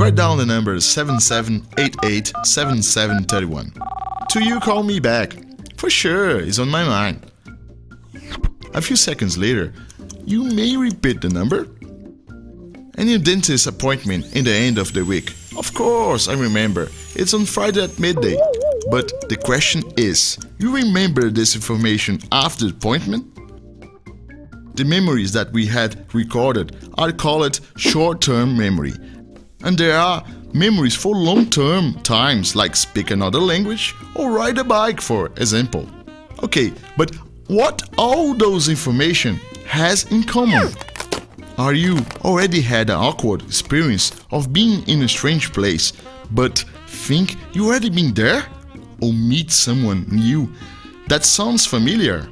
Write down the number 77887731. Till you call me back. For sure, it's on my mind. A few seconds later, you may repeat the number. And your dentist appointment in the end of the week. Of course, I remember. It's on Friday at midday. But the question is, you remember this information after the appointment? The memories that we had recorded are called short-term memory. And there are memories for long-term times like speak another language or ride a bike for example. Okay, but what all those information has in common? Are you already had an awkward experience of being in a strange place but think you already been there? Or meet someone new that sounds familiar?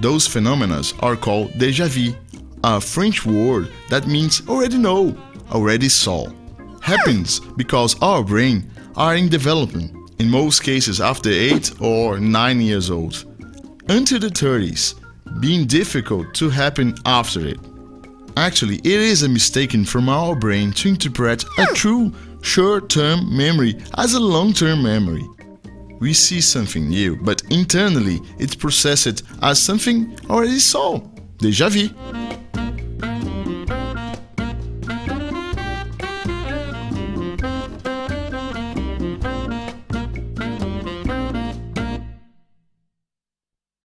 Those phenomena are called déjà vu, a French word that means already know, already saw. Happens because our brain are in development, in most cases after 8 or 9 years old. Until the 30s, being difficult to happen after it. Actually, it is a mistake from our brain to interpret a true short-term memory as a long-term memory. We see something new, but internally it's processed as something already saw. Déjà vu.